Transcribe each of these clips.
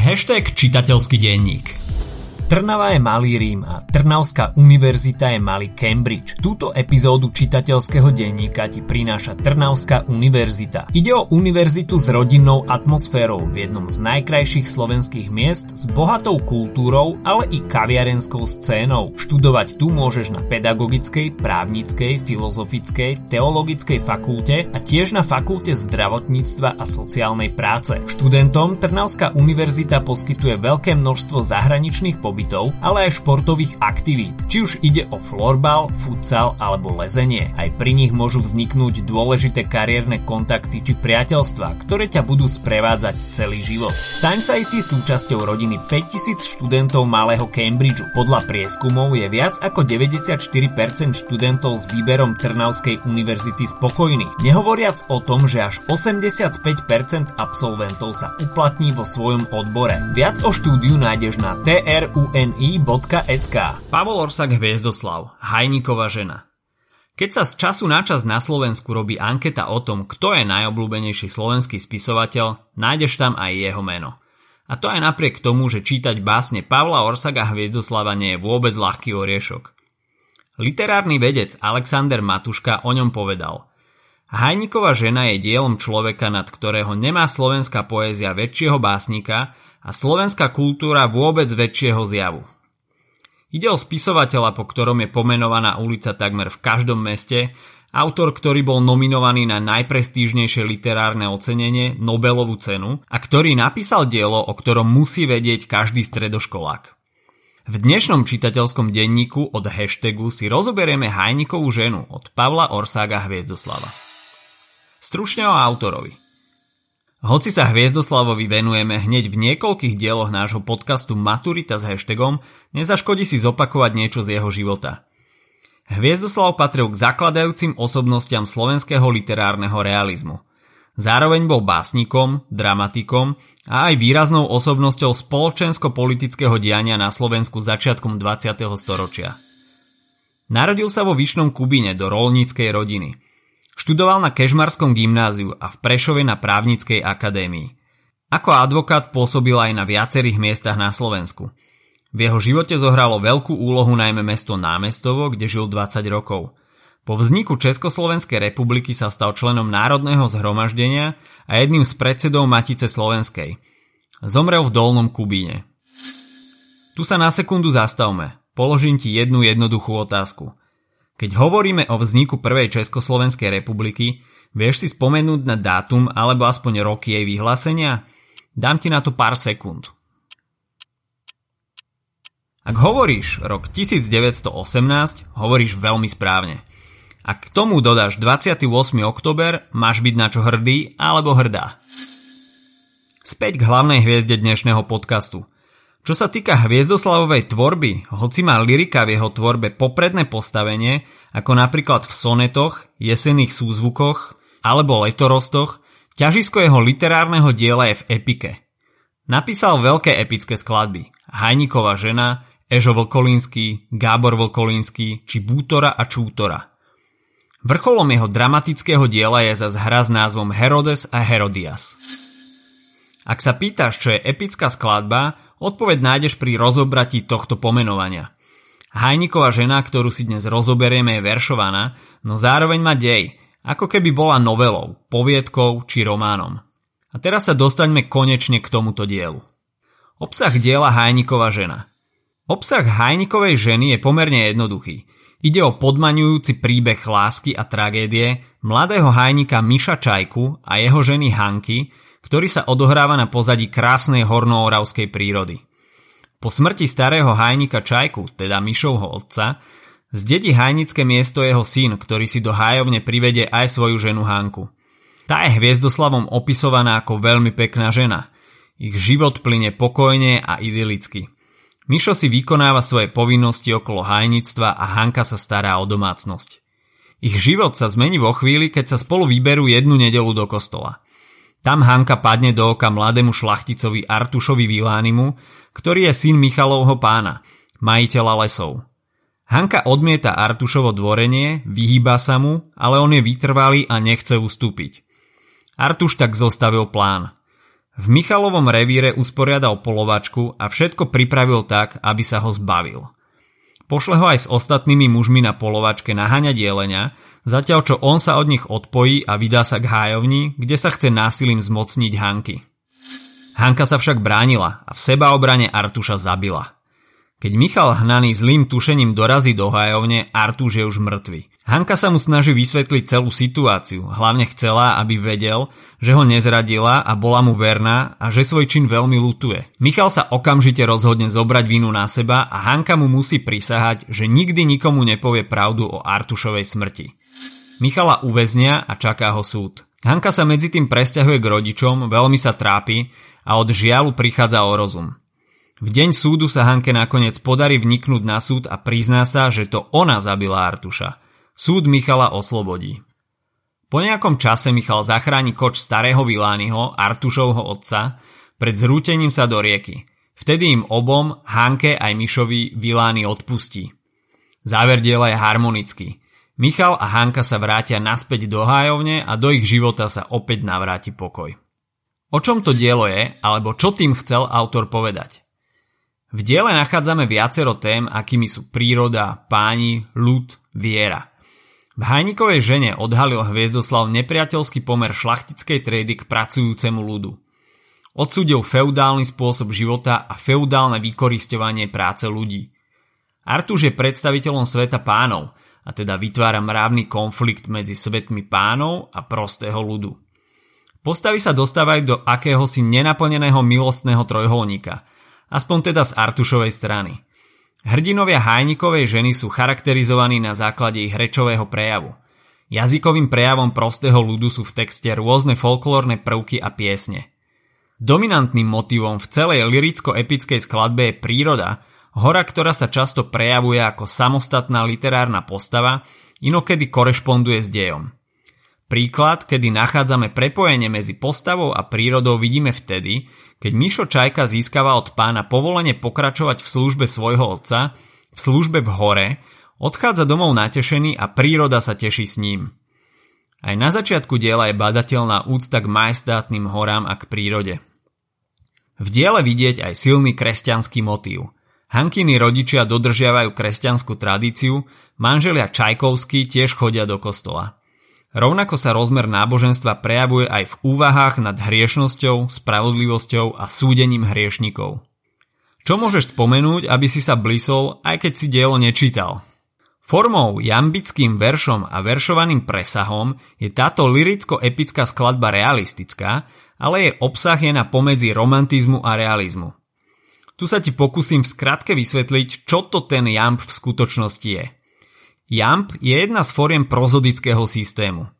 Hashtag čitateľský denník. Trnava je malý Rím a Trnavská univerzita je malý Cambridge. Túto epizódu čitateľského denníka ti prináša Trnavská univerzita. Ide o univerzitu s rodinnou atmosférou v jednom z najkrajších slovenských miest s bohatou kultúrou, ale i kaviarenskou scénou. Študovať tu môžeš na pedagogickej, právnickej, filozofickej, teologickej fakulte a tiež na fakulte zdravotníctva a sociálnej práce. Študentom Trnavská univerzita poskytuje veľké množstvo zahraničných pobytov pobytov, ale aj športových aktivít, či už ide o florbal, futsal alebo lezenie. Aj pri nich môžu vzniknúť dôležité kariérne kontakty či priateľstva, ktoré ťa budú sprevádzať celý život. Staň sa aj ty súčasťou rodiny 5000 študentov malého Cambridgeu. Podľa prieskumov je viac ako 94% študentov s výberom Trnavskej univerzity spokojných. Nehovoriac o tom, že až 85% absolventov sa uplatní vo svojom odbore. Viac o štúdiu nájdeš na TRU uni.sk Pavol Orsak Hviezdoslav, Hajníková žena Keď sa z času na čas na Slovensku robí anketa o tom, kto je najobľúbenejší slovenský spisovateľ, nájdeš tam aj jeho meno. A to aj napriek tomu, že čítať básne Pavla Orsaga Hviezdoslava nie je vôbec ľahký oriešok. Literárny vedec Alexander Matuška o ňom povedal Hajníková žena je dielom človeka, nad ktorého nemá slovenská poézia väčšieho básnika a slovenská kultúra vôbec väčšieho zjavu. Ide o spisovateľa, po ktorom je pomenovaná ulica takmer v každom meste, autor, ktorý bol nominovaný na najprestížnejšie literárne ocenenie Nobelovú cenu a ktorý napísal dielo, o ktorom musí vedieť každý stredoškolák. V dnešnom čitateľskom denníku od hashtagu si rozoberieme Hajnikovú ženu od Pavla Orsága Hviezdoslava. Stručne o autorovi. Hoci sa Hviezdoslavovi venujeme hneď v niekoľkých dieloch nášho podcastu Maturita s hashtagom, nezaškodí si zopakovať niečo z jeho života. Hviezdoslav patril k zakladajúcim osobnostiam slovenského literárneho realizmu. Zároveň bol básnikom, dramatikom a aj výraznou osobnosťou spoločensko-politického diania na Slovensku začiatkom 20. storočia. Narodil sa vo Vyšnom Kubine do rolníckej rodiny – Študoval na Kežmarskom gymnáziu a v Prešove na právnickej akadémii. Ako advokát pôsobil aj na viacerých miestach na Slovensku. V jeho živote zohralo veľkú úlohu najmä mesto Námestovo, kde žil 20 rokov. Po vzniku Československej republiky sa stal členom Národného zhromaždenia a jedným z predsedov Matice Slovenskej. Zomrel v Dolnom Kubíne. Tu sa na sekundu zastavme. Položím ti jednu jednoduchú otázku. Keď hovoríme o vzniku prvej Československej republiky, vieš si spomenúť na dátum alebo aspoň roky jej vyhlásenia? Dám ti na to pár sekúnd. Ak hovoríš rok 1918, hovoríš veľmi správne. Ak k tomu dodáš 28. oktober, máš byť na čo hrdý alebo hrdá. Späť k hlavnej hviezde dnešného podcastu – čo sa týka Hviezdoslavovej tvorby, hoci má lyrika v jeho tvorbe popredné postavenie, ako napríklad v sonetoch, jesenných súzvukoch alebo letorostoch, ťažisko jeho literárneho diela je v epike. Napísal veľké epické skladby Hajníková žena, Ežo Vlkolínsky, Gábor Vlkolínsky či Bútora a Čútora. Vrcholom jeho dramatického diela je zas hra s názvom Herodes a Herodias. Ak sa pýtaš, čo je epická skladba, Odpoveď nájdeš pri rozobratí tohto pomenovania. Hajniková žena, ktorú si dnes rozoberieme, je veršovaná, no zároveň má dej, ako keby bola novelou, poviedkou či románom. A teraz sa dostaňme konečne k tomuto dielu. Obsah diela Hajniková žena. Obsah Hajnikovej ženy je pomerne jednoduchý. Ide o podmaňujúci príbeh lásky a tragédie mladého hajnika Miša Čajku a jeho ženy Hanky, ktorý sa odohráva na pozadí krásnej hornooravskej prírody. Po smrti starého hajnika Čajku, teda Mišovho otca, zdedí hajnické miesto jeho syn, ktorý si do hájovne privedie aj svoju ženu Hanku. Tá je hviezdoslavom opisovaná ako veľmi pekná žena. Ich život plyne pokojne a idylicky. Mišo si vykonáva svoje povinnosti okolo hajnictva a Hanka sa stará o domácnosť. Ich život sa zmení vo chvíli, keď sa spolu vyberú jednu nedelu do kostola. Tam Hanka padne do oka mladému šlachticovi Artušovi Vilánimu, ktorý je syn Michalovho pána, majiteľa lesov. Hanka odmieta Artušovo dvorenie, vyhýba sa mu, ale on je vytrvalý a nechce ustúpiť. Artuš tak zostavil plán. V Michalovom revíre usporiadal polovačku a všetko pripravil tak, aby sa ho zbavil. Pošle ho aj s ostatnými mužmi na polovačke naháňať jelenia, zatiaľ čo on sa od nich odpojí a vydá sa k hájovni, kde sa chce násilím zmocniť Hanky. Hanka sa však bránila a v sebaobrane Artuša zabila. Keď Michal hnaný zlým tušením dorazí do hajovne, Artúš je už mŕtvy. Hanka sa mu snaží vysvetliť celú situáciu, hlavne chcela, aby vedel, že ho nezradila a bola mu verná a že svoj čin veľmi lutuje. Michal sa okamžite rozhodne zobrať vinu na seba a Hanka mu musí prisahať, že nikdy nikomu nepovie pravdu o Artušovej smrti. Michala uväznia a čaká ho súd. Hanka sa medzi tým presťahuje k rodičom, veľmi sa trápi a od žialu prichádza o rozum. V deň súdu sa Hanke nakoniec podarí vniknúť na súd a prizná sa, že to ona zabila Artuša. Súd Michala oslobodí. Po nejakom čase Michal zachráni koč starého Vilányho, Artušovho otca, pred zrútením sa do rieky. Vtedy im obom, Hanke aj Mišovi, Vilány odpustí. Záver diela je harmonický. Michal a Hanka sa vrátia naspäť do hájovne a do ich života sa opäť navráti pokoj. O čom to dielo je, alebo čo tým chcel autor povedať? V diele nachádzame viacero tém, akými sú príroda, páni, ľud, viera. V Hajnikovej žene odhalil Hviezdoslav nepriateľský pomer šlachtickej triedy k pracujúcemu ľudu. Odsúdil feudálny spôsob života a feudálne vykoristovanie práce ľudí. Artuš je predstaviteľom sveta pánov, a teda vytvára mravný konflikt medzi svetmi pánov a prostého ľudu. Postavy sa dostávajú do akéhosi nenaplneného milostného trojholníka – aspoň teda z Artušovej strany. Hrdinovia Hajnikovej ženy sú charakterizovaní na základe ich rečového prejavu. Jazykovým prejavom prostého ľudu sú v texte rôzne folklórne prvky a piesne. Dominantným motivom v celej liricko-epickej skladbe je príroda, hora, ktorá sa často prejavuje ako samostatná literárna postava, inokedy korešponduje s dejom. Príklad, kedy nachádzame prepojenie medzi postavou a prírodou vidíme vtedy, keď Mišo Čajka získava od pána povolenie pokračovať v službe svojho otca, v službe v hore, odchádza domov natešený a príroda sa teší s ním. Aj na začiatku diela je badateľná úcta k majestátnym horám a k prírode. V diele vidieť aj silný kresťanský motív. Hankiny rodičia dodržiavajú kresťanskú tradíciu, manželia Čajkovský tiež chodia do kostola. Rovnako sa rozmer náboženstva prejavuje aj v úvahách nad hriešnosťou, spravodlivosťou a súdením hriešnikov. Čo môžeš spomenúť, aby si sa blisol, aj keď si dielo nečítal? Formou, jambickým veršom a veršovaným presahom je táto liricko-epická skladba realistická, ale jej obsah je na pomedzi romantizmu a realizmu. Tu sa ti pokúsim v skratke vysvetliť, čo to ten jamb v skutočnosti je – JAMP je jedna z foriem prozodického systému.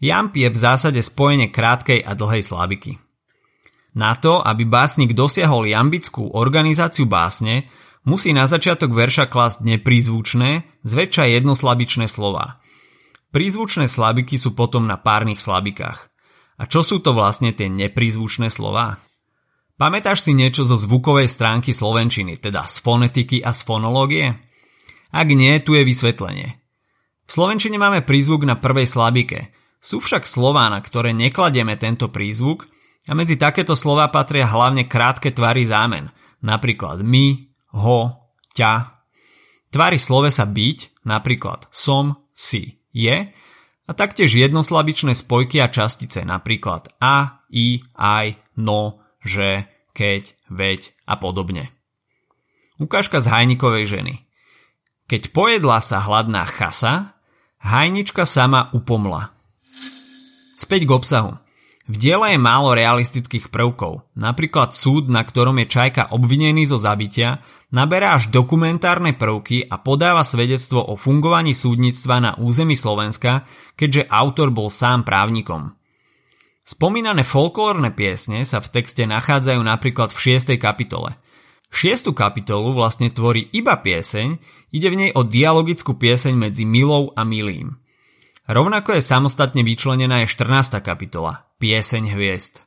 JAMP je v zásade spojenie krátkej a dlhej slabiky. Na to, aby básnik dosiahol jambickú organizáciu básne, musí na začiatok verša klasť neprízvučné, zväčša jednoslabičné slova. Prízvučné slabiky sú potom na párnych slabikách. A čo sú to vlastne tie neprízvučné slova? Pamätáš si niečo zo zvukovej stránky slovenčiny, teda z fonetiky a z fonológie? Ak nie, tu je vysvetlenie. V slovenčine máme prízvuk na prvej slabike. Sú však slová, na ktoré nekladieme tento prízvuk a medzi takéto slova patria hlavne krátke tvary zámen, napríklad my, ho, ťa. Tvary sa byť, napríklad som, si, je a taktiež jednoslabičné spojky a častice, napríklad a, i, aj, no, že, keď, veď a podobne. Ukážka z hajnikovej ženy. Keď pojedla sa hladná chasa, hajnička sama upomla. Späť k obsahu. V diele je málo realistických prvkov. Napríklad súd, na ktorom je Čajka obvinený zo zabitia, naberá až dokumentárne prvky a podáva svedectvo o fungovaní súdnictva na území Slovenska, keďže autor bol sám právnikom. Spomínané folklórne piesne sa v texte nachádzajú napríklad v 6. kapitole – Šiestu kapitolu vlastne tvorí iba pieseň, ide v nej o dialogickú pieseň medzi milou a milým. Rovnako je samostatne vyčlenená aj 14. kapitola, pieseň hviezd.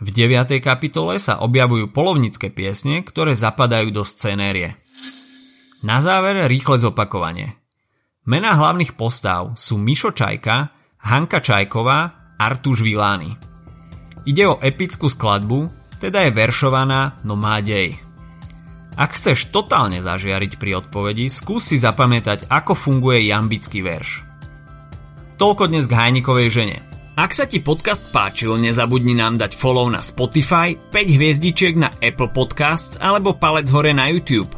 V 9. kapitole sa objavujú polovnícke piesne, ktoré zapadajú do scenérie. Na záver rýchle zopakovanie. Mená hlavných postav sú Mišo Čajka, Hanka Čajková, Artuš Vilány. Ide o epickú skladbu, teda je veršovaná, no má dej. Ak chceš totálne zažiariť pri odpovedi, skús si zapamätať, ako funguje jambický verš. Toľko dnes k Hajnikovej žene. Ak sa ti podcast páčil, nezabudni nám dať follow na Spotify, 5 hviezdičiek na Apple Podcasts alebo palec hore na YouTube.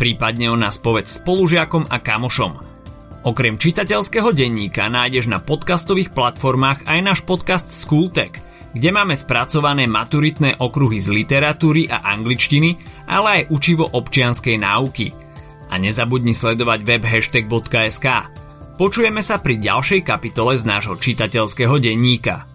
Prípadne o nás povedz spolužiakom a kamošom. Okrem čitateľského denníka nájdeš na podcastových platformách aj náš podcast Schooltech – kde máme spracované maturitné okruhy z literatúry a angličtiny, ale aj učivo občianskej náuky. A nezabudni sledovať web hashtag.sk. Počujeme sa pri ďalšej kapitole z nášho čitateľského denníka.